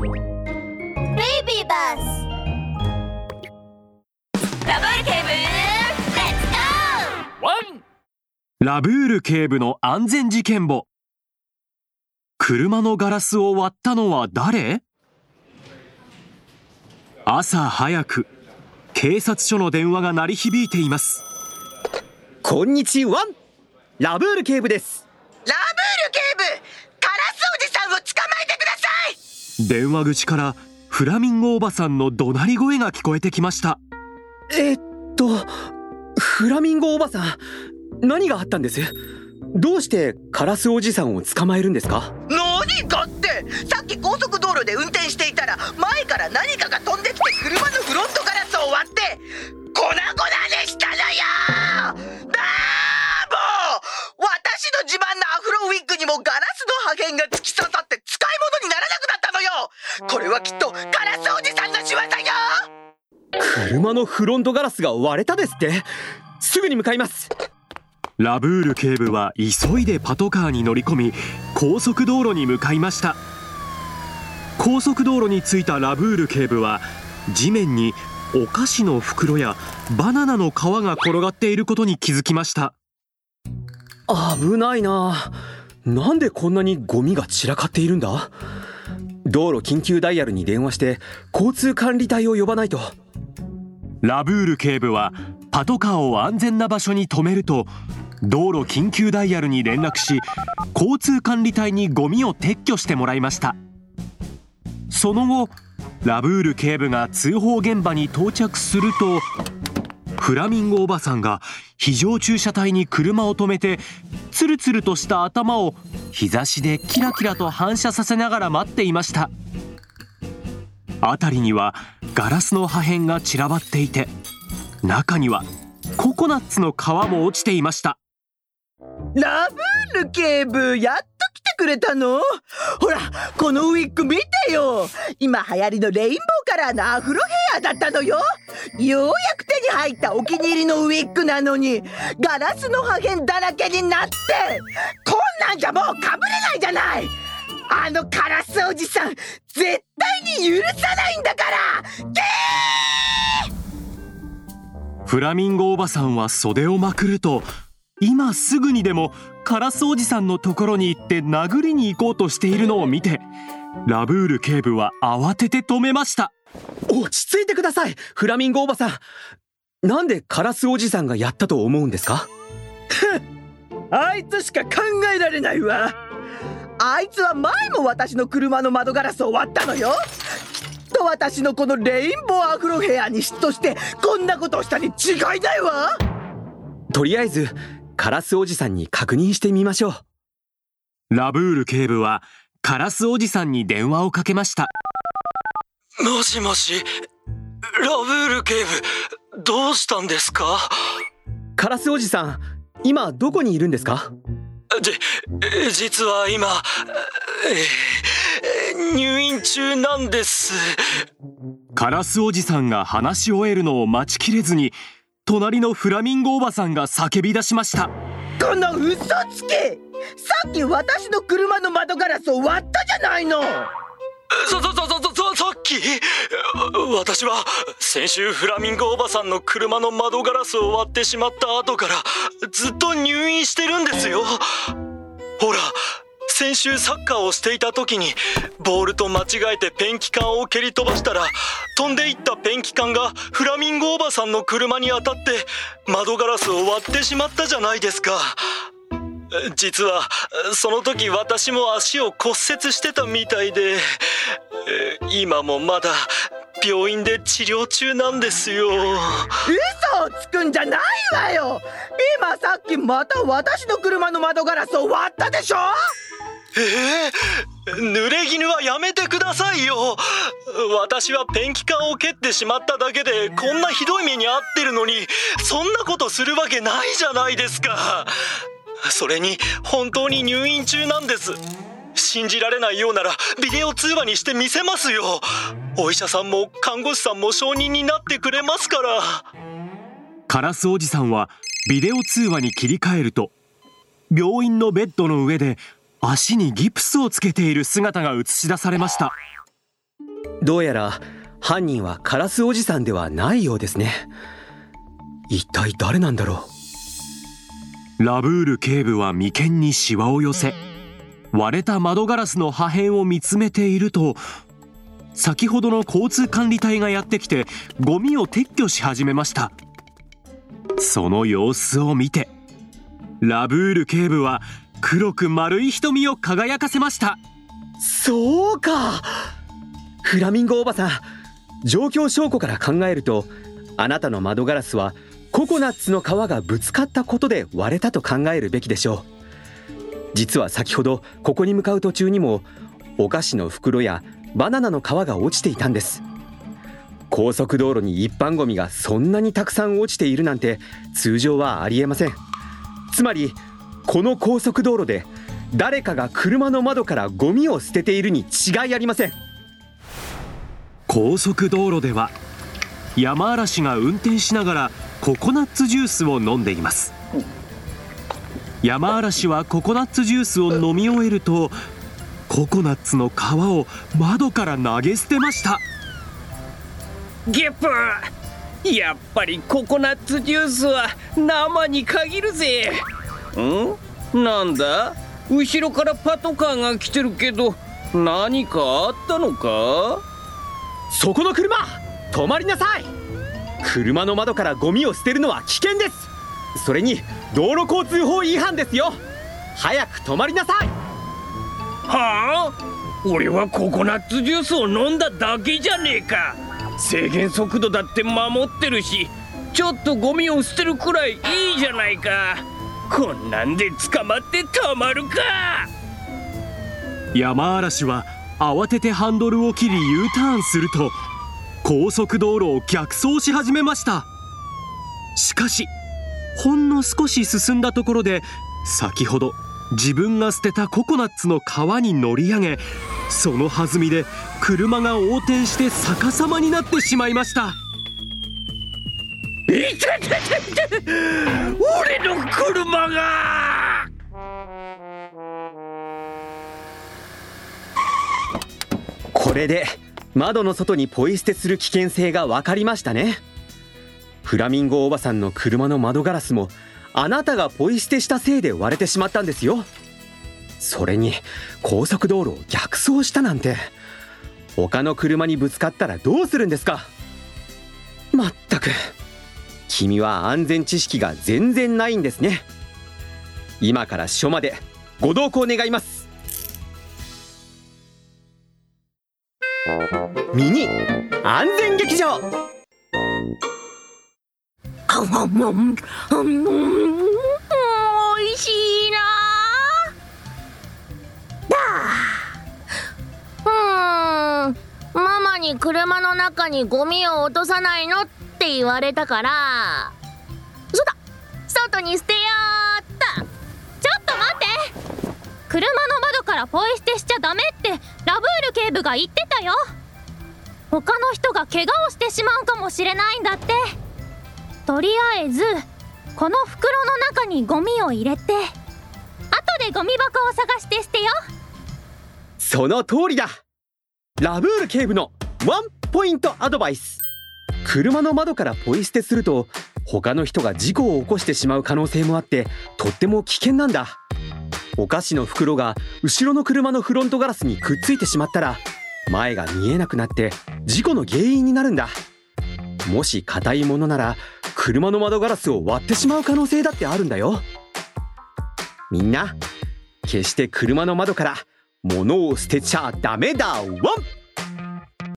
ベイビーバスダブーブルレッツゴーワンラブール警部の安全事件簿。車のガラスを割ったのは誰？朝早く警察署の電話が鳴り響いています。こんにちは。ラブール警部ですラブール警部カラスおじさんを捕まえてください電話口からフラミンゴおばさんの怒鳴り声が聞こえてきました。えっとフラミンゴおばさん何があったんです？どうしてカラスおじさんを捕まえるんですか？何かって！さっき高速道路で運転していたら前から何かが飛んできて車のフロントガラスを割って粉々でしたのよ車のフロントガラスが割れたですって。すぐに向かいます。ラブール警部は急いでパトカーに乗り込み高速道路に向かいました。高速道路に着いたラブール警部は地面にお菓子の袋やバナナの皮が転がっていることに気づきました。危ないな。なんでこんなにゴミが散らかっているんだ？道路緊急ダイヤルに電話して交通管理隊を呼ばないとラブール警部はパトカーを安全な場所に止めると道路緊急ダイヤルに連絡し交通管理隊にゴミを撤去してもらいました。その後ラブール警部が通報現場に到着するとフラミンゴおばさんが非常駐車帯に車を止めてツルツルとした頭を日差しでキラキラと反射させながら待っていました。辺りにはガラスの破片が散らばっていて中にはココナッツの皮も落ちていました。ラブール警部やっと来てくれたの？ほらこのウィッグ見てよ。今流行りのレインボーカラーのアフロヘアだったのよ。ようやく手に入ったお気に入りのウィッグなのにガラスの破片だらけになって。こんなんじゃもうかぶれないじゃない。あのカラスおじさん絶対許さないんだから！ゲフラミンゴおばさんは袖をまくると今すぐにでもカラスおじさんのところに行って殴りに行こうとしているのを見てラブール警部は慌てて止めました。落ち着いてくださいフラミンゴおばさん。なんでカラスおじさんがやったと思うんですか？あいつしか考えられないわ。あいつは前も私の車の窓ガラスを割ったのよ私のこのレインボーアフロヘアに嫉妬してこんなことをしたに違いないわ。とりあえずカラスおじさんに確認してみましょう。ラブール警部はカラスおじさんに電話をかけました。もしもしラブール警部どうしたんですか？カラスおじさん今どこにいるんですか？じ実は今、えー入院中なんです。カラスおじさんが話し終えるのを待ちきれずに隣のフラミンゴおばさんが叫び出しました。この嘘つき！さっき私の車の窓ガラスを割ったじゃないの！そそそそそそさっき！私は先週フラミンゴおばさんの車の窓ガラスを割ってしまった後からずっと入院してるんですよ。ほら先週サッカーをしていた時にボールと間違えてペンキ缶を蹴り飛ばしたら飛んでいったペンキ缶がフラミンゴおばさんの車に当たって窓ガラスを割ってしまったじゃないですか。実はその時私も足を骨折してたみたいで今もまだ病院で治療中なんですよ。嘘をつくんじゃないわよ。今さっきまた私の車の窓ガラスを割ったでしょ？えー、濡れ衣はやめてくださいよ。私はペンキ缶を蹴ってしまっただけでこんなひどい目に遭ってるのにそんなことするわけないじゃないですか。それに本当に入院中なんです。信じられないようならビデオ通話にしてみせますよ。お医者さんも看護師さんも証人になってくれますから。カラスおじさんはビデオ通話に切り替えると病院のベッドの上で足にギプスをつけている姿が映し出されました。どうやら犯人はカラスおじさんではないようですね。一体誰なんだろラブール警部は眉間にシワを寄せ割れた窓ガラスの破片を見つめていると先ほどの交通管理隊がやってきてゴミを撤去し始めました。その様子を見てラブール警部は黒く丸い瞳を輝かせました。そうか。フラミンゴおばさん状況証拠から考えるとあなたの窓ガラスはココナッツの皮がぶつかったことで割れたと考えるべきでしょう。実は先ほどここに向かう途中にもお菓子の袋やバナナの皮が落ちていたんです。高速道路に一般ゴミがそんなにたくさん落ちているなんて通常はありえません。つまりこの高速道路で誰かが車の窓からゴミを捨てているに違いありません。高速道路では山嵐が運転しながらココナッツジュースを飲んでいます。山嵐はココナッツジュースを飲み終えるとココナッツの皮を窓から投げ捨てました。ゲップやっぱりココナッツジュースは生に限るぜん？なんだ？後ろからパトカーが来てるけど何かあったのか？そこの車止まりなさい！車の窓からゴミを捨てるのは危険です！それに道路交通法違反ですよ！早く止まりなさい！はあ？俺はココナッツジュースを飲んだだけじゃねえか！制限速度だって守ってるしちょっとゴミを捨てるくらいいいじゃないかこんなんで捕まってたまるか。山嵐は慌ててハンドルを切り U ターンすると高速道路を逆走し始めました。しかしほんの少し進んだところで先ほど自分が捨てたココナッツの皮に乗り上げその弾みで車が横転して逆さまになってしまいました。いてててて俺の車がこれで窓の外にポイ捨てする危険性が分かりましたねフラミンゴおばさんの車の窓ガラスもあなたがポイ捨てしたせいで割れてしまったんですよそれに高速道路を逆走したなんて他の車にぶつかったらどうするんですかまったく君は安全知識が全然ないんですね。今から署までご同行願います。ミニ安全劇場。うんうんうんおいしいなだうんママに車の中にゴミを落とさないのって言われたからそうだ外に捨てようっと。ちょっと待って。車の窓からポイ捨てしちゃダメってラブール警部が言ってたよ。他の人が怪我をしてしまうかもしれないんだって。とりあえずこの袋の中にゴミを入れて後でゴミ箱を探して捨てよその通りだ。ラブール警部のワンポイントアドバイス。車の窓からポイ捨てすると他の人が事故を起こしてしまう可能性もあってとっても危険なんだ。お菓子の袋が後ろの車のフロントガラスにくっついてしまったら前が見えなくなって事故の原因になるんだ。もし硬いものなら車の窓ガラスを割ってしまう可能性だってあるんだよ。みんな決して車の窓から物を捨てちゃダメだ。ワン！